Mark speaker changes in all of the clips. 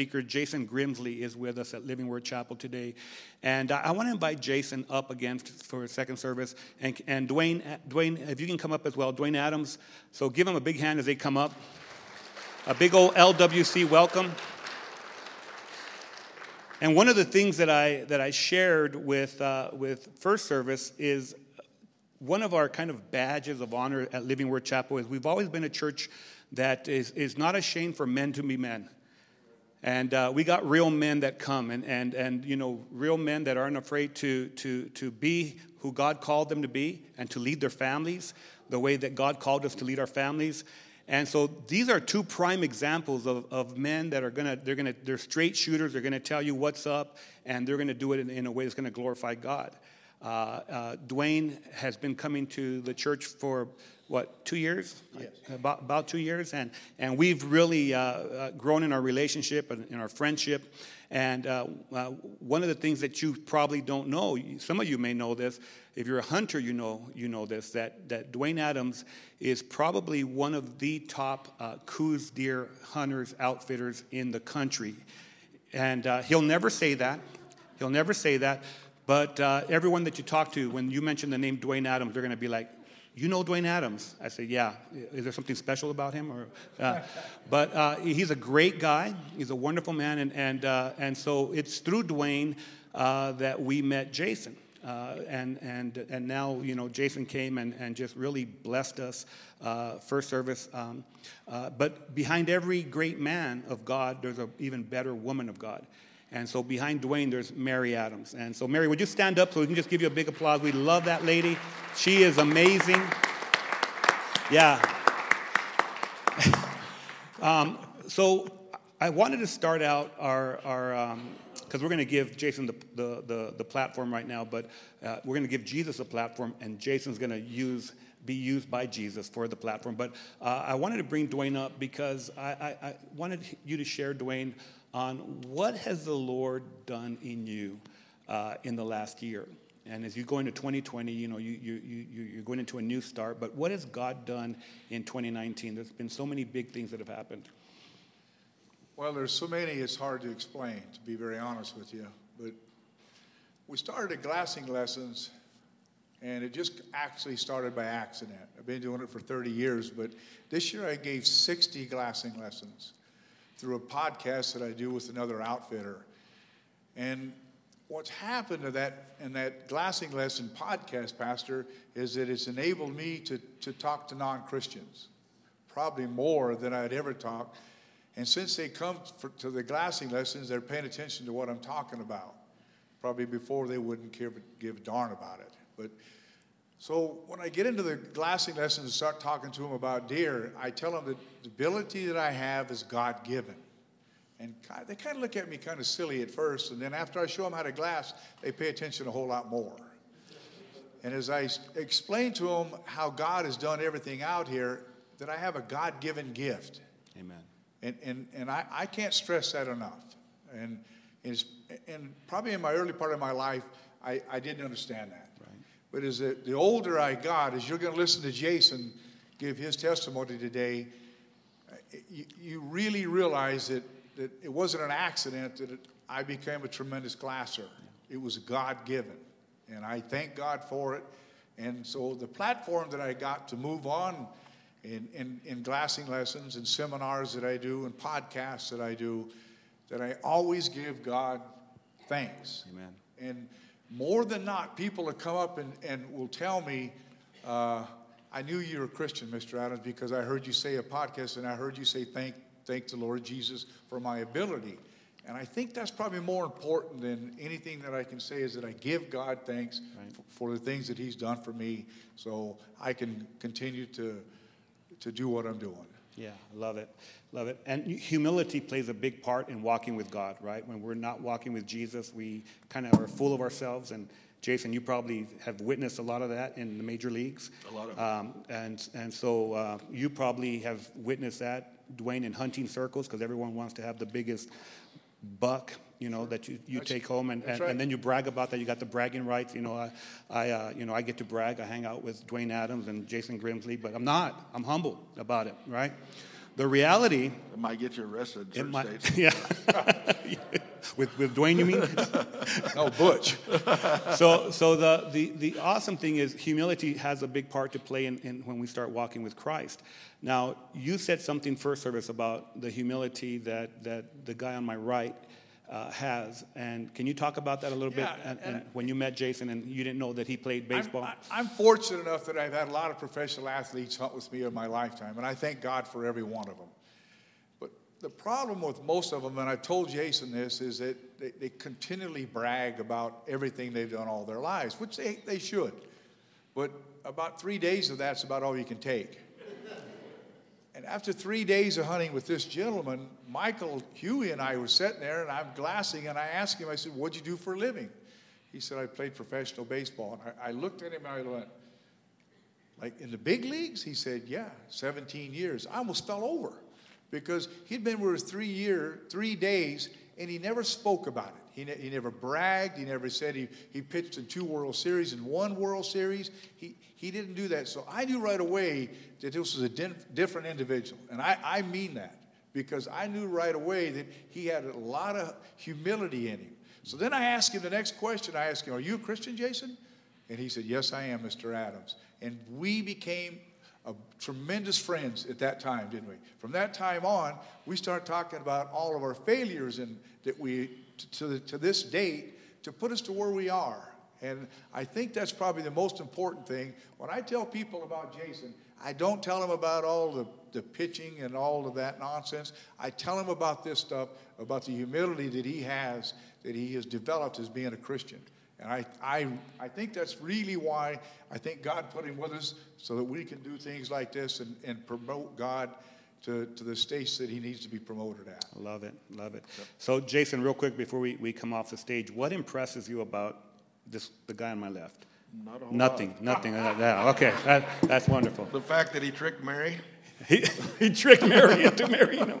Speaker 1: speaker Jason Grimsley is with us at Living Word Chapel today. And I want to invite Jason up again for second service. And, and Dwayne, Dwayne, if you can come up as well, Dwayne Adams. So give them a big hand as they come up. A big old LWC welcome. And one of the things that I, that I shared with, uh, with First Service is one of our kind of badges of honor at Living Word Chapel is we've always been a church that is, is not ashamed for men to be men. And uh, we got real men that come, and, and, and you know, real men that aren't afraid to, to, to be who God called them to be and to lead their families the way that God called us to lead our families. And so these are two prime examples of, of men that are gonna, they're gonna, they're straight shooters, they're gonna tell you what's up, and they're gonna do it in, in a way that's gonna glorify God. Uh, uh, Dwayne has been coming to the church for what two years? Yes. about, about two years and, and we've really uh, uh, grown in our relationship and in our friendship. And uh, uh, one of the things that you probably don't know some of you may know this if you're a hunter you know you know this that, that dwayne adams is probably one of the top uh, Coues deer hunters outfitters in the country. And uh, he'll never say that. He'll never say that. But everyone that you talk to when you mention the name dwayne adams they're going to be like you know Dwayne Adams? I said, yeah. Is there something special about him? Or, uh, but uh, he's a great guy. He's a wonderful man. And, and, uh, and so it's through Dwayne uh, that we met Jason. Uh, and, and, and now, you know, Jason came and, and just really blessed us, uh, first service. Um, but behind every great man of God, there's an even better woman of God. And so behind Dwayne, there's Mary Adams. And so, Mary, would you stand up so we can just give you a big applause? We love that lady. She is amazing. Yeah. um, so, I wanted to start out our, our because um, we're going to give Jason the, the, the, the, platform right now, but uh, we're going to give Jesus a platform, and Jason's going to use be used by Jesus for the platform. But uh, I wanted to bring Dwayne up because I, I, I wanted you to share, Dwayne, on what has the Lord done in you uh, in the last year. And as you go into 2020, you know, you, you, you, you're going into a new start, but what has God done in 2019? There's been so many big things that have happened.
Speaker 2: Well, there's so many it's hard to explain, to be very honest with you. But we started glassing lessons, and it just actually started by accident. I've been doing it for 30 years, but this year I gave 60 glassing lessons through a podcast that I do with another outfitter. And what's happened to that in that glassing lesson podcast, Pastor, is that it's enabled me to, to talk to non Christians, probably more than I'd ever talk. And since they come for, to the glassing lessons, they're paying attention to what I'm talking about. Probably before they wouldn't give, give a darn about it. But so when I get into the glassing lessons and start talking to them about deer, I tell them that the ability that I have is God given. And they kind of look at me kind of silly at first, and then after I show them how to glass, they pay attention a whole lot more. And as I explain to them how God has done everything out here, that I have a God given gift.
Speaker 1: Amen.
Speaker 2: And, and, and I, I can't stress that enough. And, and probably in my early part of my life, I, I didn't understand that. But as the, the older I got, as you're going to listen to Jason give his testimony today, you, you really realize that, that it wasn't an accident that it, I became a tremendous glasser. It was God given. And I thank God for it. And so the platform that I got to move on in, in, in glassing lessons and seminars that I do and podcasts that I do, that I always give God thanks.
Speaker 1: Amen.
Speaker 2: And more than not, people will come up and, and will tell me, uh, I knew you were a Christian, Mr. Adams, because I heard you say a podcast and I heard you say, thank, thank the Lord Jesus for my ability. And I think that's probably more important than anything that I can say is that I give God thanks right. for, for the things that He's done for me so I can continue to, to do what I'm doing.
Speaker 1: Yeah, love it. Love it. And humility plays a big part in walking with God, right? When we're not walking with Jesus, we kind of are full of ourselves and, Jason, you probably have witnessed a lot of that in the major leagues.
Speaker 3: A lot of it.
Speaker 1: Um, and, and so uh, you probably have witnessed that, Dwayne, in hunting circles, because everyone wants to have the biggest buck, you know, that you, you take home, and, and,
Speaker 2: right.
Speaker 1: and then you brag about that. You got the bragging rights. You know, I, I uh, you know, I get to brag. I hang out with Dwayne Adams and Jason Grimsley, but I'm not. I'm humble about it, right? The reality,
Speaker 3: It might get you arrested in
Speaker 1: it
Speaker 3: certain
Speaker 1: might,
Speaker 3: states.
Speaker 1: yeah. with with Dwayne, you mean?
Speaker 2: No, Butch.
Speaker 1: so so the, the, the awesome thing is humility has a big part to play in, in when we start walking with Christ. Now, you said something first service about the humility that, that the guy on my right uh, has. And can you talk about that a little
Speaker 2: Yeah,
Speaker 1: bit? And,
Speaker 2: and-
Speaker 1: and when you met Jason and you didn't know that he played baseball?
Speaker 2: I'm, I'm fortunate enough that I've had a lot of professional athletes hunt with me in my lifetime, and I thank God for every one of them. But the problem with most of them, and I told Jason this, is that they, they continually brag about everything they've done all their lives, which they, they should. But about three days of that's about all you can take. And after three days of hunting with this gentleman, Michael Huey and I were sitting there, and I'm glassing, and I asked him, I said, What'd you do for a living? He said, I played professional baseball. And I, I looked at him and I went, Like in the big leagues? He said, Yeah, 17 years. I almost fell over because he'd been with us three three days, and he never spoke about it. He, ne- he never bragged. He never said he, he pitched in two World Series and one World Series. He, he didn't do that. So I knew right away that this was a din- different individual. And I, I mean that because I knew right away that he had a lot of humility in him. So then I asked him the next question. I asked him, Are you a Christian, Jason? And he said, Yes, I am, Mr. Adams. And we became a tremendous friends at that time, didn't we? From that time on, we started talking about all of our failures and that we, to, to this date, to put us to where we are. And I think that's probably the most important thing. When I tell people about Jason, I don't tell them about all the, the pitching and all of that nonsense. I tell them about this stuff, about the humility that he has, that he has developed as being a Christian. And I, I, I think that's really why I think God put him with us so that we can do things like this and, and promote God to, to the stage that he needs to be promoted at.
Speaker 1: Love it, love it. So, Jason, real quick before we, we come off the stage, what impresses you about this the guy on my left?
Speaker 3: Not a whole
Speaker 1: Nothing,
Speaker 3: lot.
Speaker 1: nothing. Uh, yeah, okay, that, that's wonderful.
Speaker 3: The fact that he tricked Mary.
Speaker 1: He, he tricked Mary into marrying him.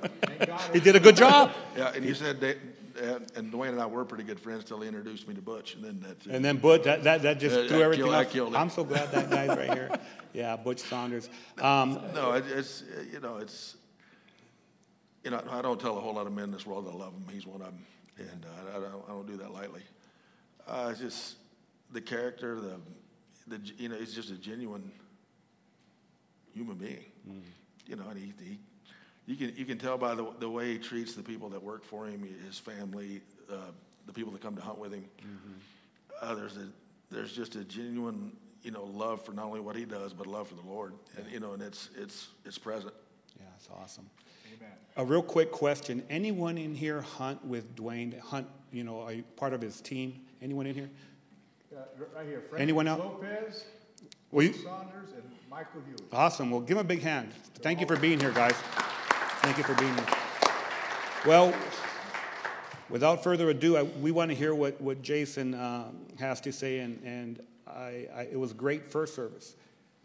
Speaker 1: He did a good job.
Speaker 3: Yeah, and he said that, and- Dwayne and I were pretty good friends until he introduced me to Butch, and then that's it.
Speaker 1: And then Butch, that, that, that just
Speaker 3: Yeah,
Speaker 1: threw
Speaker 3: that
Speaker 1: everything
Speaker 3: killed- that
Speaker 1: off.
Speaker 3: killed it.
Speaker 1: I'm so glad that guy's right here. Yeah, Butch Saunders. Um,
Speaker 3: No, it, it's uh, you know it's you know I don't tell a whole lot of men in this world that I love him. He's one of them, and uh, I, don't, I don't do that lightly. Uh, it's just the character, the the you know he's just a genuine human being. You know, and he, he you can you can tell by the the way he treats the people that work for him, his family, uh, the people that come to hunt with him. Uh, there's a there's just a genuine you know love for not only what he does but love for the Lord, and you know, and it's it's it's present.
Speaker 1: yeah, it's awesome. Amen. A real quick question. Anyone in here hunt with Dwayne? Hunt, you know, are you part of his team? Anyone in here?
Speaker 2: right here,
Speaker 1: Frank Anyone else?
Speaker 2: Lopez,
Speaker 1: Well, you,
Speaker 2: Saunders, and Michael Hughes.
Speaker 1: Awesome. Well, give him a big hand. Thank you for being here, guys. Thank you for being here. Well, without further ado, I, we want to hear what, what Jason um, has to say, and, and I, I, it was great first service.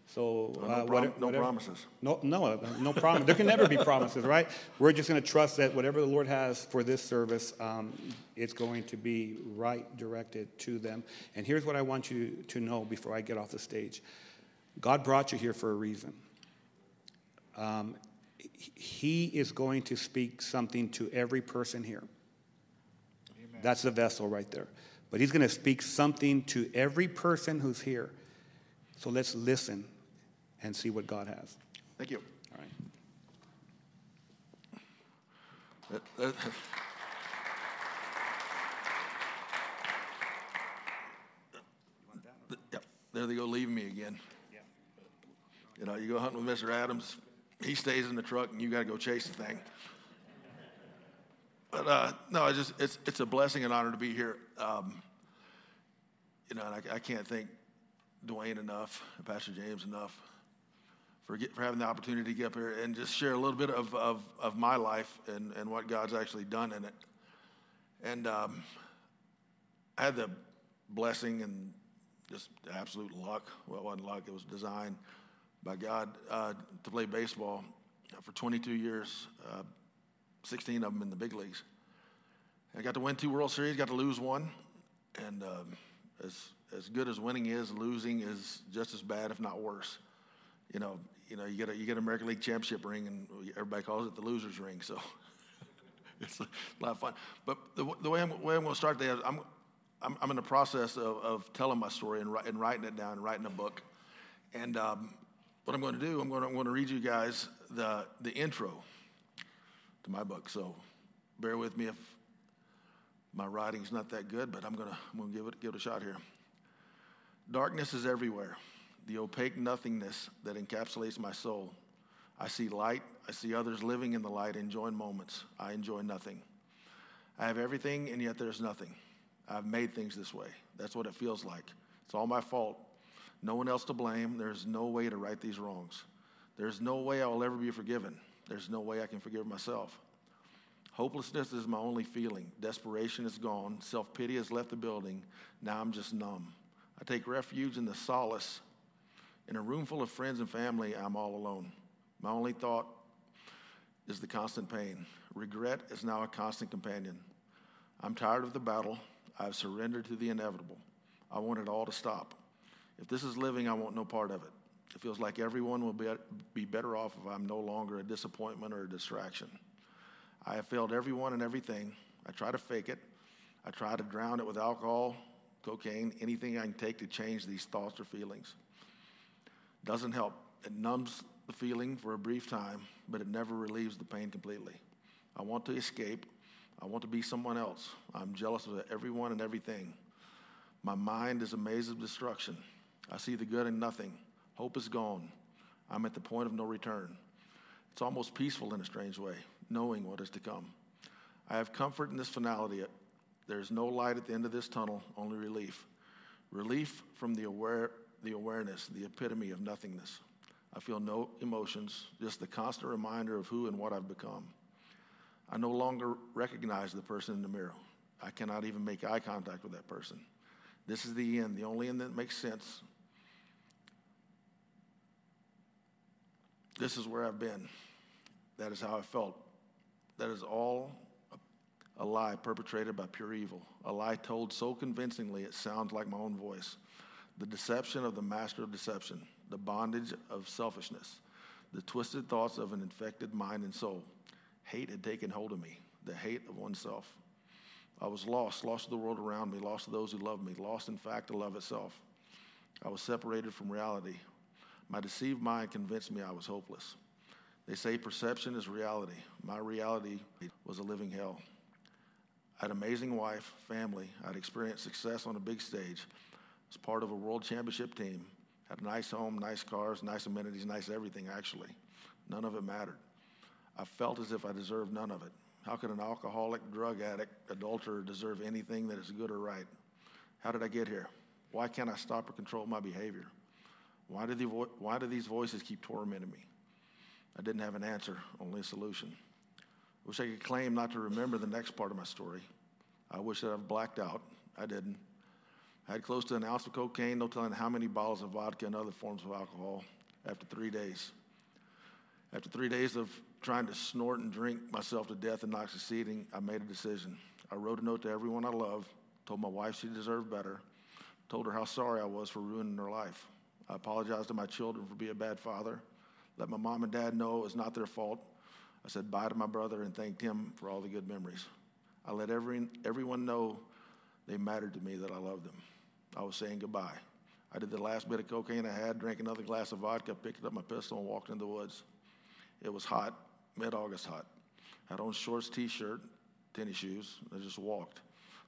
Speaker 1: So,
Speaker 3: No,
Speaker 1: uh,
Speaker 3: prom-
Speaker 1: whatever-
Speaker 3: no
Speaker 1: whatever-
Speaker 3: promises.
Speaker 1: No, no, uh, no promise. There can never be promises, right? We're just going to trust that whatever the Lord has for this service, um, it's going to be right directed to them. And here's what I want you to know before I get off the stage God brought you here for a reason. Um, he is going to speak something to every person here. That's the vessel right there. But he's going to speak something to every person who's here. So let's listen and see what God has.
Speaker 3: Thank you.
Speaker 1: All right.
Speaker 3: That- that- there they go, leaving me again. You know, you go hunting with Mr. Adams, he stays in the truck, and you got to go chase the thing. But uh, no, it's just it's it's a blessing and honor to be here. Um, you know, and I, I can't thank Dwayne enough, Pastor James enough for get, for having the opportunity to get up here and just share a little bit of, of, of my life and, and what God's actually done in it. And um, I had the blessing and just absolute luck. Well, it wasn't luck, it was designed by God uh, to play baseball for 22 years, uh, 16 of them in the big leagues. I got to win two World Series, got to lose one, and um, as as good as winning is, losing is just as bad, if not worse. You know, you know, you get a you get an American League championship ring, and everybody calls it the losers ring. So it's a lot of fun. But the, the way I'm, way I'm going to start there, I'm, I'm, I'm in the process of, of telling my story and, and writing it down, and writing a book. And um, what I'm going to do, I'm going to, I'm going to read you guys the, the intro to my book. So bear with me if my writing's not that good, but I'm going to, I'm going to give, it, give it a shot here. Darkness is everywhere, the opaque nothingness that encapsulates my soul. I see light. I see others living in the light, enjoying moments. I enjoy nothing. I have everything, and yet there's nothing. I've made things this way. That's what it feels like. It's all my fault. No one else to blame. There's no way to right these wrongs. There's no way I will ever be forgiven. There's no way I can forgive myself. Hopelessness is my only feeling. Desperation is gone. Self pity has left the building. Now I'm just numb. I take refuge in the solace. In a room full of friends and family, I'm all alone. My only thought is the constant pain. Regret is now a constant companion. I'm tired of the battle. I've surrendered to the inevitable. I want it all to stop. If this is living, I want no part of it. It feels like everyone will be, be better off if I'm no longer a disappointment or a distraction. I have failed everyone and everything. I try to fake it. I try to drown it with alcohol, cocaine, anything I can take to change these thoughts or feelings. Doesn't help. It numbs the feeling for a brief time, but it never relieves the pain completely. I want to escape. I want to be someone else. I'm jealous of everyone and everything. My mind is a maze of destruction. I see the good in nothing. Hope is gone. I'm at the point of no return. It's almost peaceful in a strange way, knowing what is to come. I have comfort in this finality. There's no light at the end of this tunnel, only relief. Relief from the, aware, the awareness, the epitome of nothingness. I feel no emotions, just the constant reminder of who and what I've become. I no longer recognize the person in the mirror. I cannot even make eye contact with that person. This is the end, the only end that makes sense. This is where I've been. That is how I felt. That is all a lie perpetrated by pure evil, a lie told so convincingly it sounds like my own voice. The deception of the master of deception, the bondage of selfishness, the twisted thoughts of an infected mind and soul. Hate had taken hold of me, the hate of oneself. I was lost, lost to the world around me, lost to those who loved me, lost, in fact, to love itself. I was separated from reality. My deceived mind convinced me I was hopeless. They say perception is reality. My reality was a living hell. I had an amazing wife, family. I'd experienced success on a big stage. I Was part of a world championship team. Had a nice home, nice cars, nice amenities, nice everything, actually. None of it mattered. I felt as if I deserved none of it. How could an alcoholic, drug addict, adulterer deserve anything that is good or right? How did I get here? Why can't I stop or control my behavior? Why do, the vo- why do these voices keep tormenting me? I didn't have an answer, only a solution. I wish I could claim not to remember the next part of my story. I wish that I've blacked out. I didn't. I had close to an ounce of cocaine, no telling how many bottles of vodka and other forms of alcohol after three days. After three days of trying to snort and drink myself to death and not succeeding, I made a decision. I wrote a note to everyone I love, told my wife she deserved better, told her how sorry I was for ruining her life. I apologized to my children for being a bad father, let my mom and dad know it was not their fault. I said bye to my brother and thanked him for all the good memories. I let every, everyone know they mattered to me, that I loved them. I was saying goodbye. I did the last bit of cocaine I had, drank another glass of vodka, picked up my pistol, and walked in the woods. It was hot, mid August hot. I had on shorts, t shirt, tennis shoes. I just walked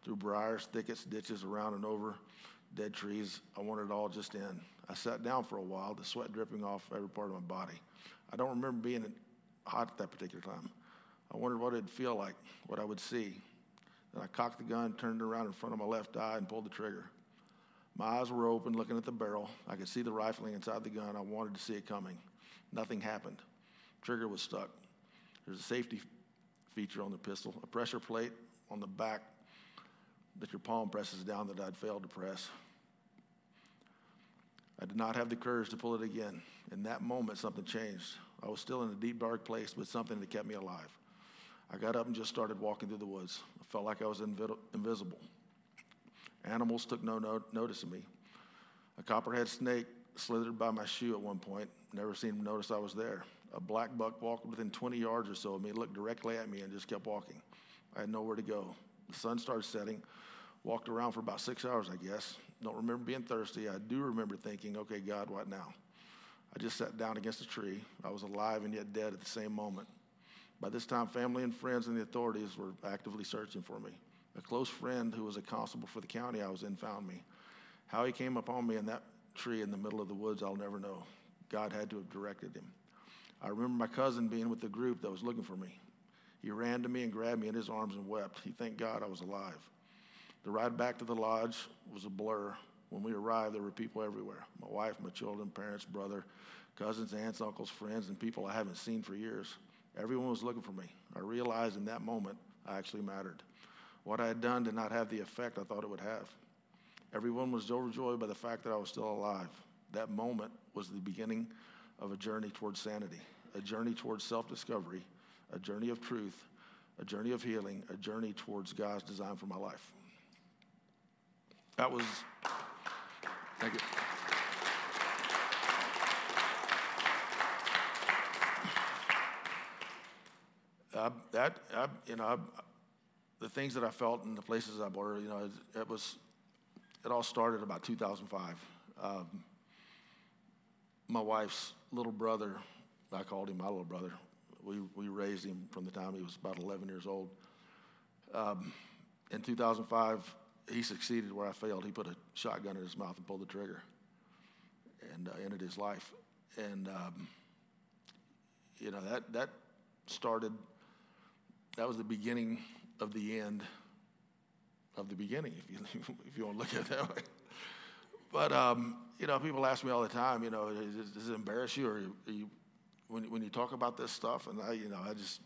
Speaker 3: through briars, thickets, ditches, around and over dead trees. I wanted it all just in. I sat down for a while, the sweat dripping off every part of my body. I don't remember being hot at that particular time. I wondered what it'd feel like, what I would see. Then I cocked the gun, turned it around in front of my left eye, and pulled the trigger. My eyes were open, looking at the barrel. I could see the rifling inside the gun. I wanted to see it coming. Nothing happened. Trigger was stuck. There's a safety feature on the pistol, a pressure plate on the back that your palm presses down that I'd failed to press. I did not have the courage to pull it again. In that moment, something changed. I was still in a deep, dark place, but something that kept me alive. I got up and just started walking through the woods. I felt like I was invi- invisible. Animals took no, no notice of me. A copperhead snake slithered by my shoe at one point. Never seemed to notice I was there. A black buck walked within 20 yards or so of me, looked directly at me, and just kept walking. I had nowhere to go. The sun started setting. Walked around for about six hours, I guess. Don't remember being thirsty. I do remember thinking, okay, God, what now? I just sat down against a tree. I was alive and yet dead at the same moment. By this time, family and friends and the authorities were actively searching for me. A close friend who was a constable for the county I was in found me. How he came upon me in that tree in the middle of the woods, I'll never know. God had to have directed him. I remember my cousin being with the group that was looking for me. He ran to me and grabbed me in his arms and wept. He thanked God I was alive. The ride back to the lodge was a blur. When we arrived, there were people everywhere my wife, my children, parents, brother, cousins, aunts, uncles, friends, and people I haven't seen for years. Everyone was looking for me. I realized in that moment I actually mattered. What I had done did not have the effect I thought it would have. Everyone was overjoyed by the fact that I was still alive. That moment was the beginning of a journey towards sanity, a journey towards self discovery, a journey of truth, a journey of healing, a journey towards God's design for my life. That was, thank you. That, you know, the things that I felt and the places I were, you know, it, it was, it all started about 2005. Um, my wife's little brother, I called him my little brother. We, we raised him from the time he was about 11 years old. Um, in 2005, he succeeded where I failed. He put a shotgun in his mouth and pulled the trigger and uh, ended his life. And, um, you know, that, that started, that was the beginning of the end of the beginning, if you, if you want to look at it that way. But, um, you know, people ask me all the time, you know, does, does it embarrass you or you, when, when you talk about this stuff? And I, you know, I just,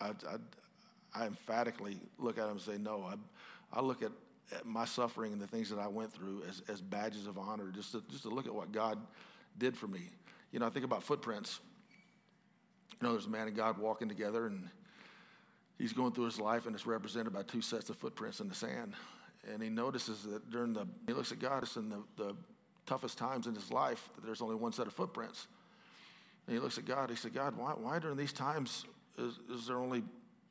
Speaker 3: I, I, I emphatically look at them and say, no. I, I look at my suffering and the things that I went through as, as badges of honor, just to, just to look at what God did for me. You know, I think about footprints. You know, there's a man and God walking together, and he's going through his life, and it's represented by two sets of footprints in the sand. And he notices that during the, he looks at God, in the, the toughest times in his life, that there's only one set of footprints. And he looks at God, he said, God, why, why during these times is, is there only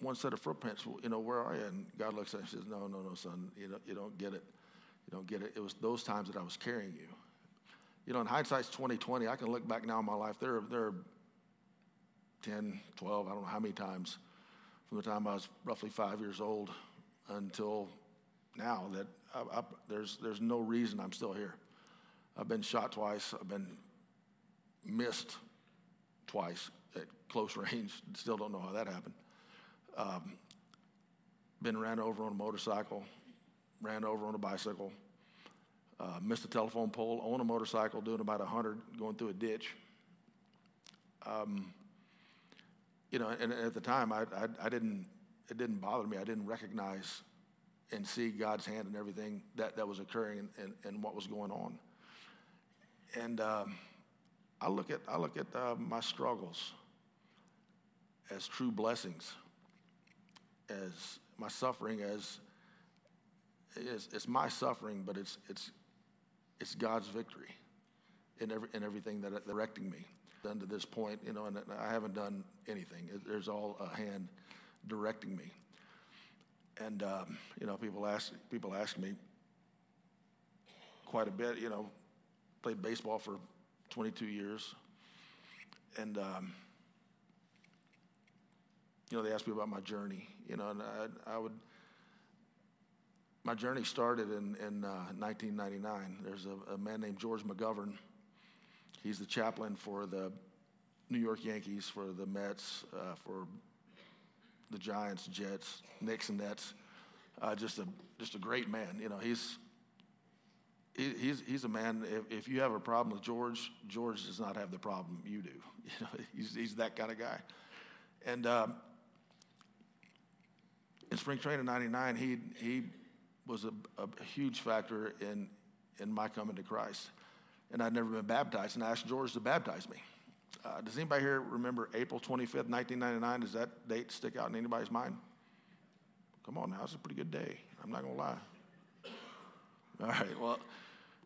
Speaker 3: one set of footprints. You know, where are you? And God looks at him and says, No, no, no, son. You don't, you don't get it. You don't get it. It was those times that I was carrying you. You know, in hindsight's 2020, I can look back now in my life. There, there are 10, 12, I don't know how many times from the time I was roughly five years old until now that I, I, there's, there's no reason I'm still here. I've been shot twice. I've been missed twice at close range. Still don't know how that happened. Um, been ran over on a motorcycle, ran over on a bicycle, uh, missed a telephone pole on a motorcycle doing about 100 going through a ditch. Um, you know, and at the time, I, I, I, didn't, it didn't bother me. I didn't recognize and see God's hand in everything that, that was occurring and, and, and what was going on. And um, I look at, I look at uh, my struggles as true blessings as my suffering as it's, it's my suffering, but it's, it's, it's God's victory in, every, in everything that directing me. Done to this point, you know, and I haven't done anything. There's all a hand directing me. And um, you know, people ask people ask me quite a bit. You know, played baseball for 22 years, and um, you know, they ask me about my journey you know, and I, I would, my journey started in, in uh, 1999. There's a, a, man named George McGovern. He's the chaplain for the New York Yankees, for the Mets, uh, for the Giants, Jets, Knicks, and Nets. Uh, just a just a great man. You know, he's he, he's he's a man. If, if you have a problem with George, George does not have the problem you do. You know, he's he's that kind of guy. And um, in spring training '99, he he was a, a, huge factor in in my coming to Christ. and I'd never been baptized, and I asked George to baptize me. Uh, does anybody here remember April 25th, 1999? Does that date stick out in anybody's mind? Come on now, it's a pretty good day. I'm not going to lie. All right, well,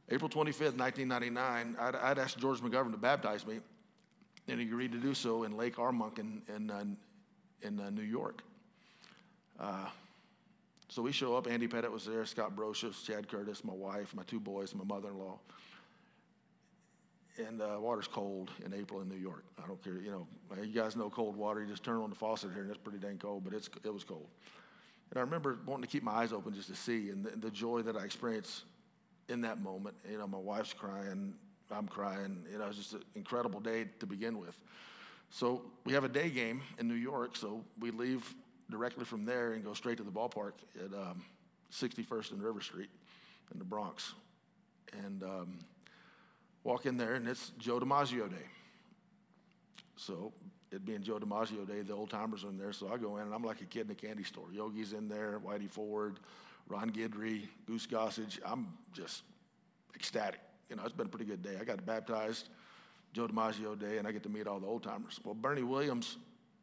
Speaker 3: April 25th, 1999, I'd, I'd, asked George McGovern to baptize me, and he agreed to do so in Lake Armonk in, in, uh, in uh, New York. Uh, so we show up. Andy Pettitte was there, Scott Brosius, Chad Curtis, my wife, my two boys, my mother in law. And uh, water's cold in April in New York. I don't care, you know, you guys know cold water. You just turn on the faucet here and it's pretty dang cold, but it's, it was cold. And I remember wanting to keep my eyes open just to see and the, the joy that I experienced in that moment. You know, my wife's crying, I'm crying. You know, it was just an incredible day to begin with. So we have a day game in New York, so we leave directly from there and go straight to the ballpark at um, 61st and River Street in the Bronx. And um, walk in there, and it's Joe DiMaggio Day. So it being Joe DiMaggio Day, the old timers are in there. So I go in, and I'm like a kid in a candy store. Yogi's in there, Whitey Ford, Ron Guidry, Goose Gossage. I'm just ecstatic. You know, it's been a pretty good day. I got baptized Joe DiMaggio Day, and I get to meet all the old timers. Well, Bernie Williams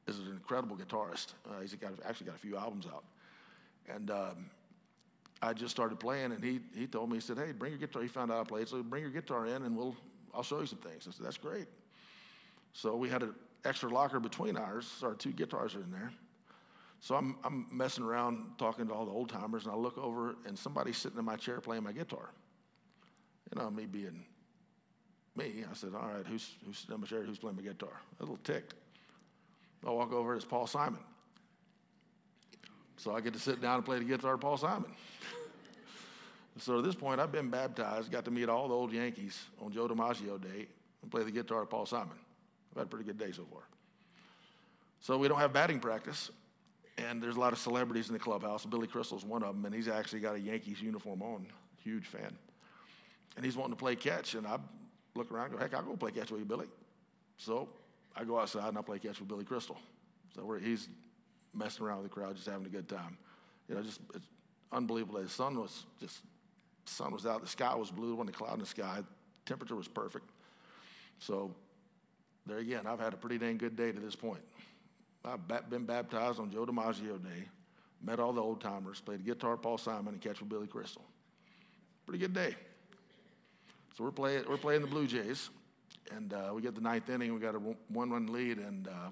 Speaker 3: is an incredible guitarist. Uh, he's got, actually got a few albums out. And um, I just started playing, and he, he told me, he said, hey, bring your guitar. He found out I played, so bring your guitar in, and we'll, I'll show you some things. I said, that's great. So we had an extra locker between ours. So Our two guitars are in there. So I'm, I'm messing around talking to all the old timers, and I look over, and somebody's sitting in my chair playing my guitar. You know, me being me, I said, all right, who's, who's sitting in my chair? Who's playing my guitar? A little ticked. I walk over, it's Paul Simon. So I get to sit down and play the guitar to Paul Simon. so at this point, I've been baptized, got to meet all the old Yankees on Joe DiMaggio Day and play the guitar to Paul Simon. I've had a pretty good day so far. So we don't have batting practice, and there's a lot of celebrities in the clubhouse. Billy Crystal's one of them, and he's actually got a Yankees uniform on. Huge fan. And he's wanting to play catch, and I look around and go, heck, I'll go play catch with you, Billy. So I go outside and I play catch with Billy Crystal. So he's messing around with the crowd, just having a good time. You know, just it's unbelievable. The sun was just, sun was out. The sky was blue, wasn't cloud in the sky. Temperature was perfect. So there again, I've had a pretty dang good day to this point. I've been baptized on Joe DiMaggio Day, met all the old timers, played guitar Paul Simon, and catch with Billy Crystal. Pretty good day. So we're playing, we're playing the Blue Jays, and uh, we get the ninth inning. We got a one run lead, and uh,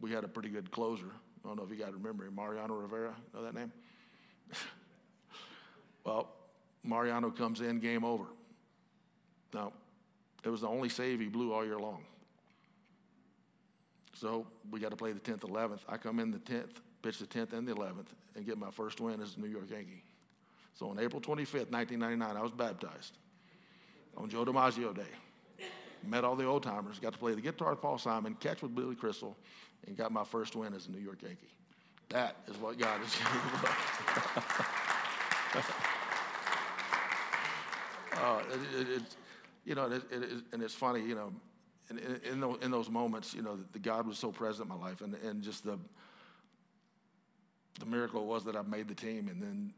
Speaker 3: we had a pretty good closer. I don't know if you guys remember him, Mariano Rivera. Know that name? well, Mariano comes in, game over. Now, it was the only save he blew all year long. So we got to play the 10th, 11th. I come in the 10th, pitch the 10th and the 11th, and get my first win as a New York Yankee. So on April 25th, 1999, I was baptized on Joe DiMaggio Day met all the old timers, got to play the guitar with Paul Simon, catch with Billy Crystal, and got my first win as a New York Yankee. That is what God given uh, it, it, it, you know, it, and it's funny, you know, in, in, those, in those moments, you know, the, the God was so present in my life, and, and just the the miracle was that I made the team, and then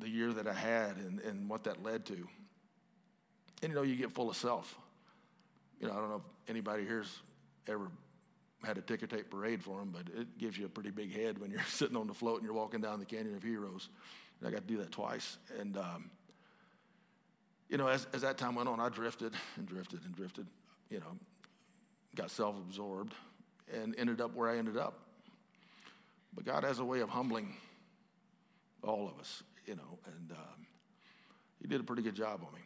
Speaker 3: the year that I had, and, and what that led to. And you know, you get full of self you know, I don't know if anybody here's ever had a ticker tape parade for them, but it gives you a pretty big head when you're sitting on the float and you're walking down the Canyon of Heroes. And I got to do that twice. And, um, you know, as, as that time went on, I drifted and drifted and drifted, you know, got self absorbed and ended up where I ended up. But God has a way of humbling all of us, you know, and um, He did a pretty good job on me.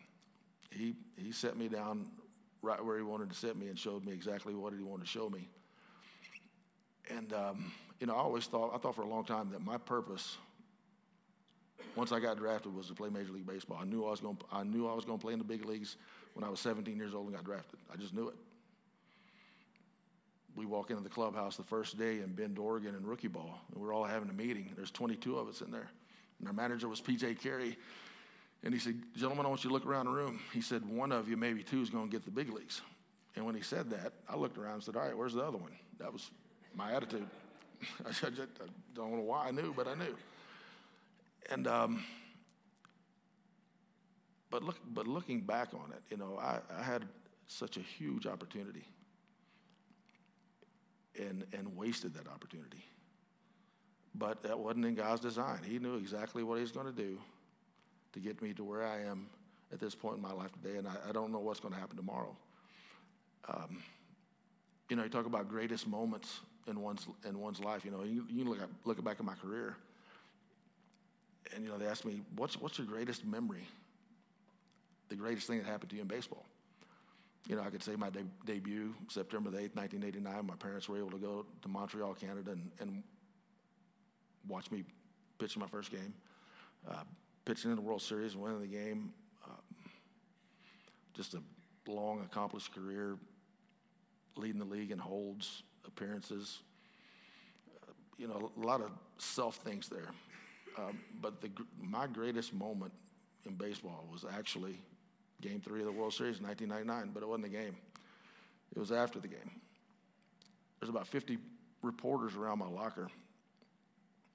Speaker 3: He, he set me down right where he wanted to set me and showed me exactly what he wanted to show me. And, um, you know, I always thought, I thought for a long time that my purpose, once I got drafted, was to play Major League Baseball. I knew I was going, I knew I was going to play in the big leagues when I was 17 years old and got drafted. I just knew it. We walk into the clubhouse the first day in Bend, Oregon, in rookie ball, and we're all having a meeting. There's 22 of us in there. And our manager was P.J. Carey, and he said, Gentlemen, I want you to look around the room. He said, One of you, maybe two, is going to get the big leagues. And when he said that, I looked around and said, All right, where's the other one? That was my attitude. I, don't know why I knew, but I knew. And, um, but look, but looking back on it, you know, I, I had such a huge opportunity and, and wasted that opportunity. But that wasn't in God's design. He knew exactly what He was going to do to get me to where I am at this point in my life today, and I, I don't know what's going to happen tomorrow. Um, you know, you talk about greatest moments in one's in one's life. You know, you, you look at, look back at my career, and you know, they ask me, "What's what's your greatest memory? The greatest thing that happened to you in baseball?" You know, I could say my de- debut, September the 8th, 1989. My parents were able to go to Montreal, Canada, and, and watch me pitch my first game. Uh, pitching in the World Series and winning the game. Uh, just a long, accomplished career, leading the league in holds, appearances. Uh, you know, a lot of self things there. Um, but the, my greatest moment in baseball was actually Game Three of the World Series in 1999, but it wasn't the game. It was after the game. There's about 50 reporters around my locker.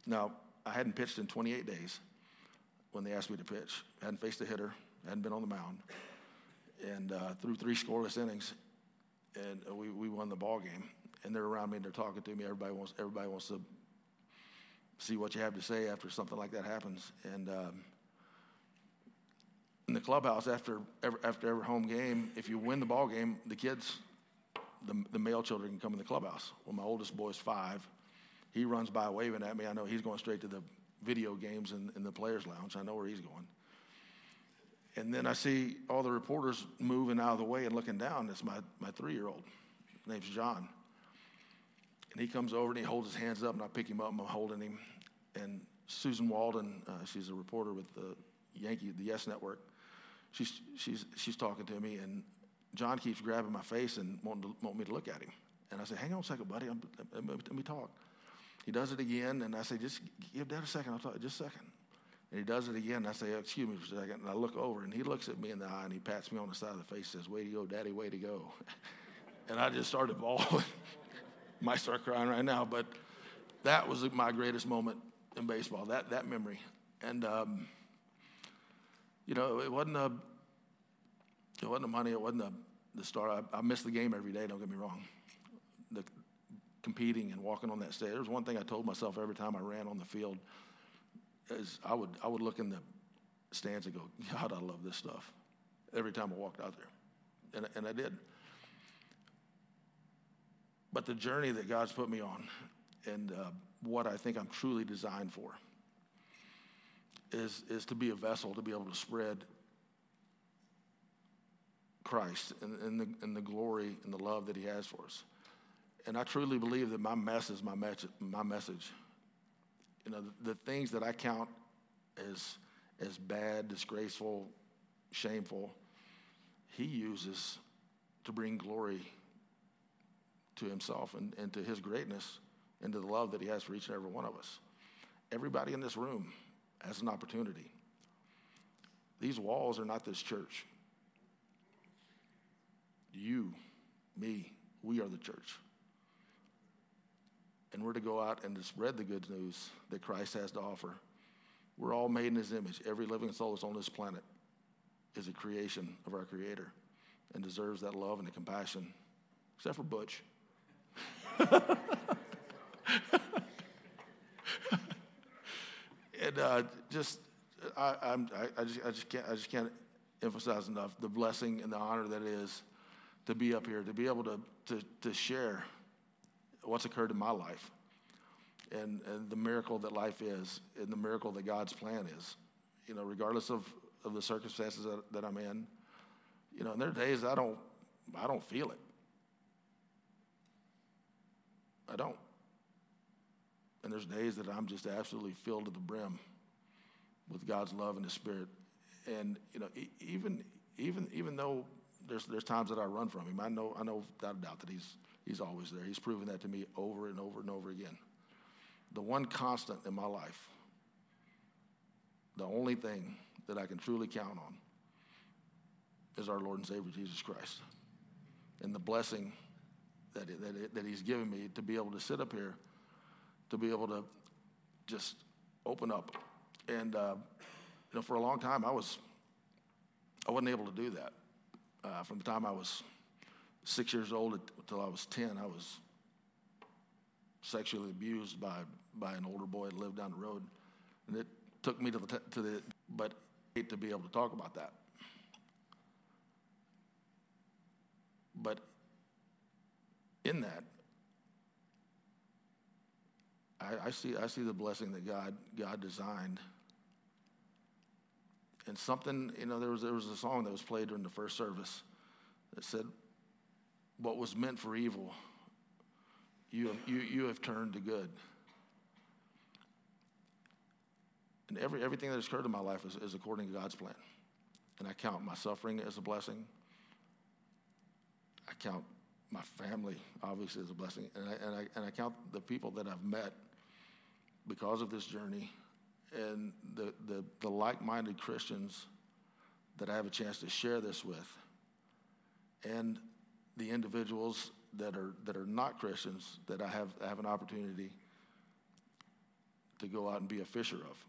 Speaker 3: Now, I hadn't pitched in 28 days when they asked me to pitch. Hadn't faced a hitter, hadn't been on the mound, and uh, threw three scoreless innings, and we, we won the ball game. And they're around me and they're talking to me. Everybody wants everybody wants to see what you have to say after something like that happens. And um, in the clubhouse after every, after every home game, if you win the ball game, the kids, the, the male children can come in the clubhouse. Well, my oldest boy is five. He runs by waving at me. I know he's going straight to the video games in, in the players' lounge. I know where he's going. And then I see all the reporters moving out of the way and looking down. It's my, my three year old. Name's John. And he comes over and he holds his hands up, and I pick him up and I'm holding him. And Suzyn Waldman, uh, she's a reporter with the Yankee, the Yes Network, she's, she's, she's talking to me, and John keeps grabbing my face and wanting to, want me to look at him. And I said, Hang on a second, buddy, I'm, let me talk. He does it again, and I say, just give Dad a second. I'll talk just a second. And he does it again. And I say, excuse me for a second. And I look over, and he looks at me in the eye, and he pats me on the side of the face, says, way to go, Daddy, way to go. and I just started bawling. Might start crying right now, but that was my greatest moment in baseball. That that memory, and um, you know, it wasn't a, it wasn't the money. It wasn't the the start. I, I the game every day. Don't get me wrong. The competing and walking on that stage. There was one thing I told myself every time I ran on the field is I would, I would look in the stands and go, God, I love this stuff. Every time I walked out there. And, and I did. But the journey that God's put me on and uh, what I think I'm truly designed for is, is to be a vessel to be able to spread Christ and, and, the, and the glory and the love that he has for us. And I truly believe that my mess is my, my message. You know, the, the things that I count as, as bad, disgraceful, shameful, he uses to bring glory to himself and, and to his greatness and to the love that he has for each and every one of us. Everybody in this room has an opportunity. These walls are not this church. You, me, we are the church and we're to go out and to spread the good news that Christ has to offer. We're all made in his image. Every living soul that's on this planet is a creation of our Creator and deserves that love and the compassion, except for Butch. and uh, just, I, I'm, I, I, just, I, just can't, I just can't emphasize enough the blessing and the honor that it is to be up here, to be able to, to, to share what's occurred in my life and, and the miracle that life is and the miracle that God's plan is. You know, regardless of, of the circumstances that, that I'm in, you know, and there are days I don't, I don't feel it. I don't. And there's days that I'm just absolutely filled to the brim with God's love and His Spirit. And you know, even even even though there's there's times that I run from Him, I know I know without a doubt that He's He's always there. He's proven that to me over and over and over again. The one constant in my life, the only thing that I can truly count on is our Lord and Savior Jesus Christ. And the blessing that, that, that He's given me to be able to sit up here, to be able to just open up. And, uh, you know, for a long time, I was, I wasn't able to do that. Uh, from the time I was six years old until I was 10, I was sexually abused by, by an older boy that lived down the road. And it took me to the, to the but to be able to talk about that. But in that, I, I, see, I see the blessing that God, God designed. And something, you know, there was, there was a song that was played during the first service that said, What was meant for evil, you have, you, you have turned to good. And every, everything that has occurred in my life is, is according to God's plan. And I count my suffering as a blessing. I count my family, obviously, as a blessing. And I, and I, and I count the people that I've met because of this journey and the, the, the like minded Christians that I have a chance to share this with, and the individuals that are, that are not Christians that I have, I have an opportunity to go out and be a fisher of.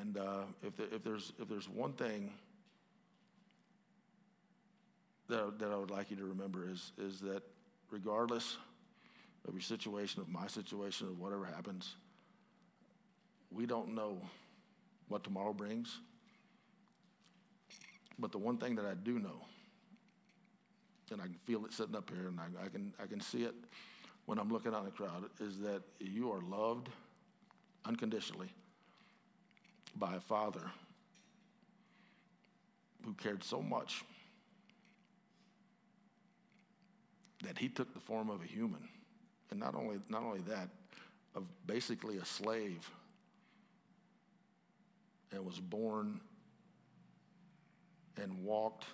Speaker 3: And uh, if, the, if, there's, if there's one thing that, that I would like you to remember is, is that regardless of your situation, of my situation, of whatever happens, we don't know what tomorrow brings. But the one thing that I do know, and I can feel it sitting up here, and I, I can, I can see it when I'm looking out in the crowd, is that you are loved unconditionally by a father who cared so much that he took the form of a human. And not only, not only that, of basically a slave and was born and walked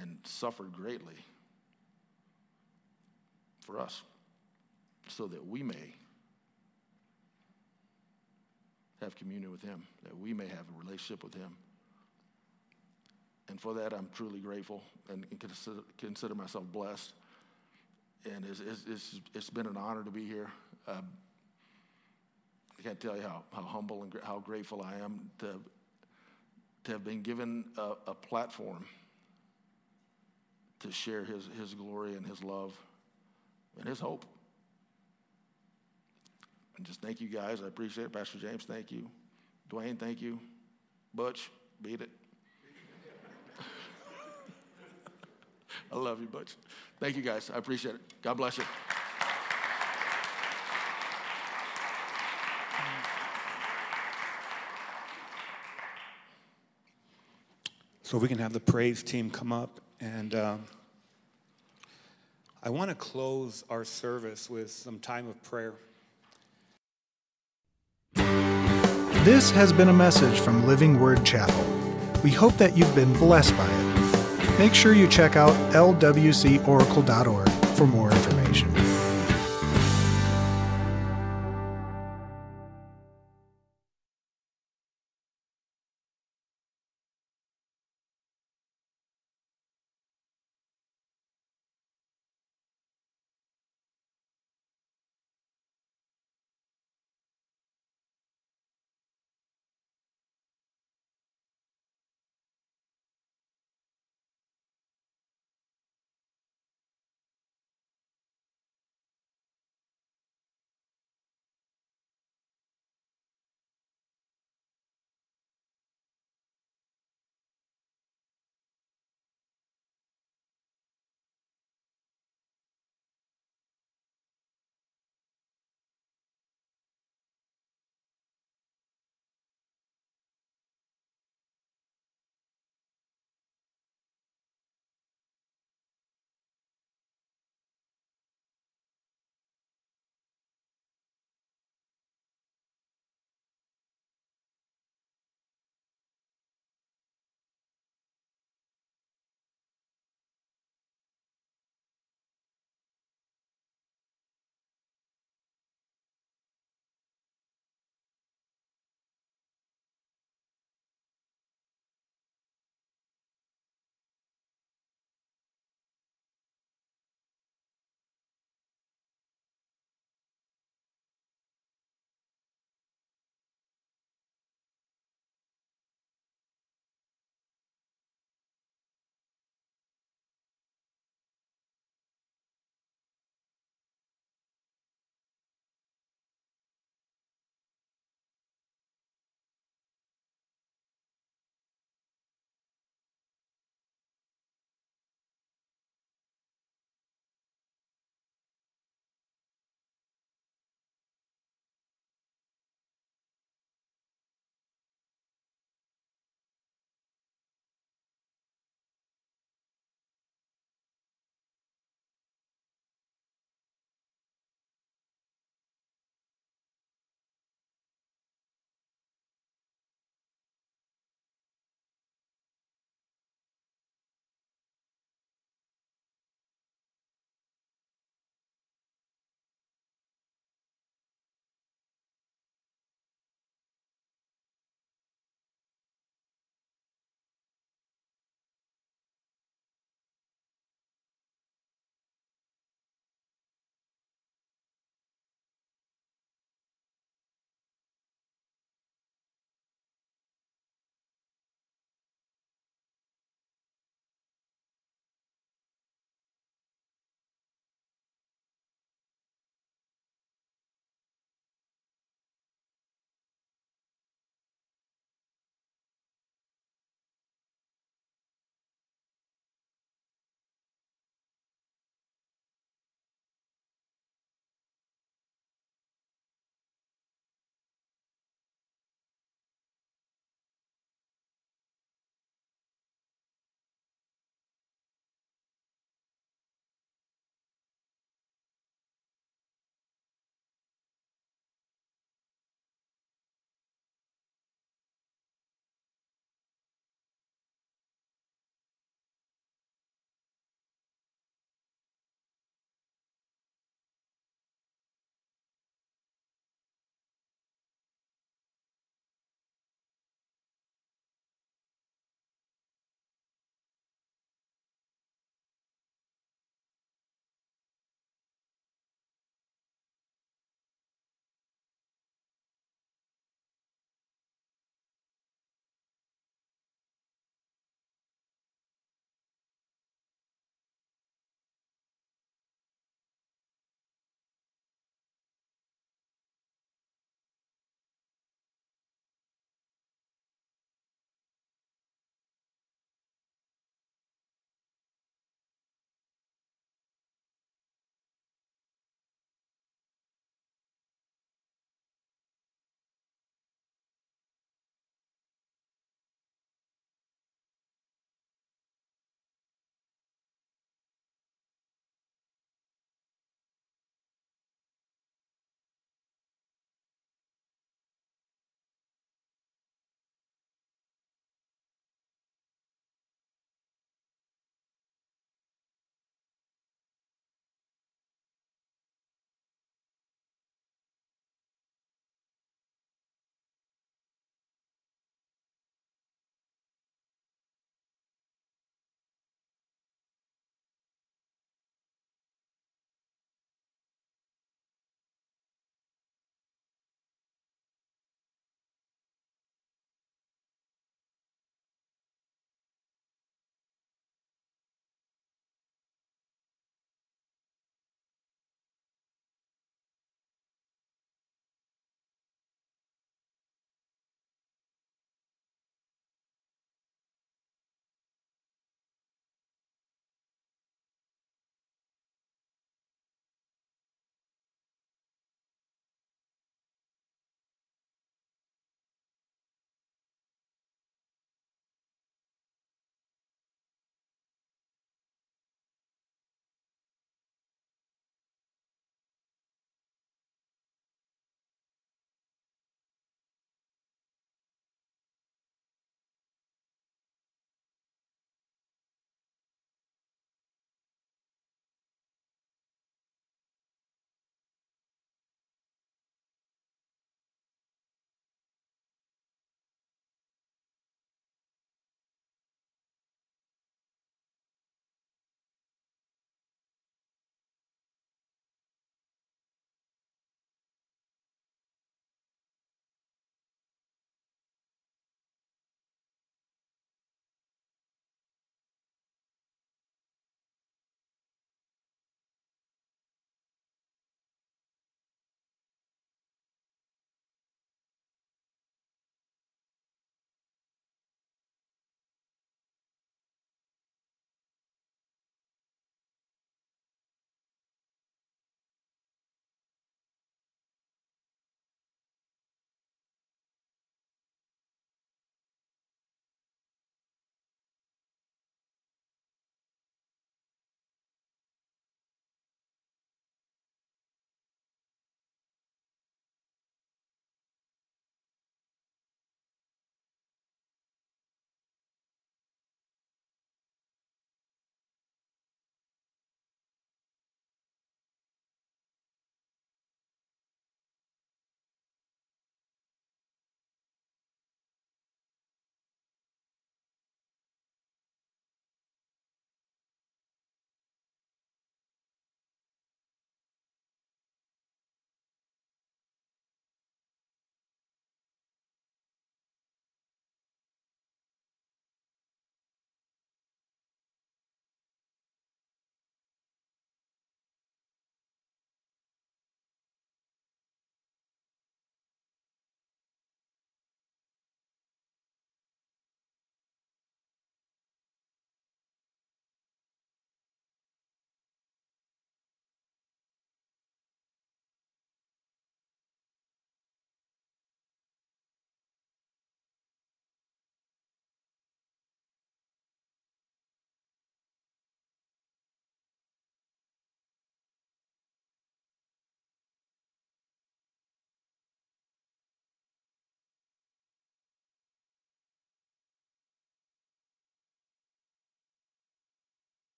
Speaker 3: and suffered greatly for us so that we may have communion with him, that we may have a relationship with him. And for that, I'm truly grateful and consider, consider myself blessed. And it's, it's, it's been an honor to be here. Um, I can't tell you how, how humble and how grateful I am to, to have been given a, a platform to share his, his glory and his love and his hope. And just thank you guys. I appreciate it. Pastor James, thank you. Dwayne, thank you. Butch, beat it. I love you, Butch. Thank you, guys. I appreciate it. God bless you.
Speaker 1: So we can have the praise team come up, and uh, I want to close our service with some time of prayer.
Speaker 4: This has been a message from Living Word Chapel. We hope that you've been blessed by it. Make sure you check out lwcoracle.org for more information.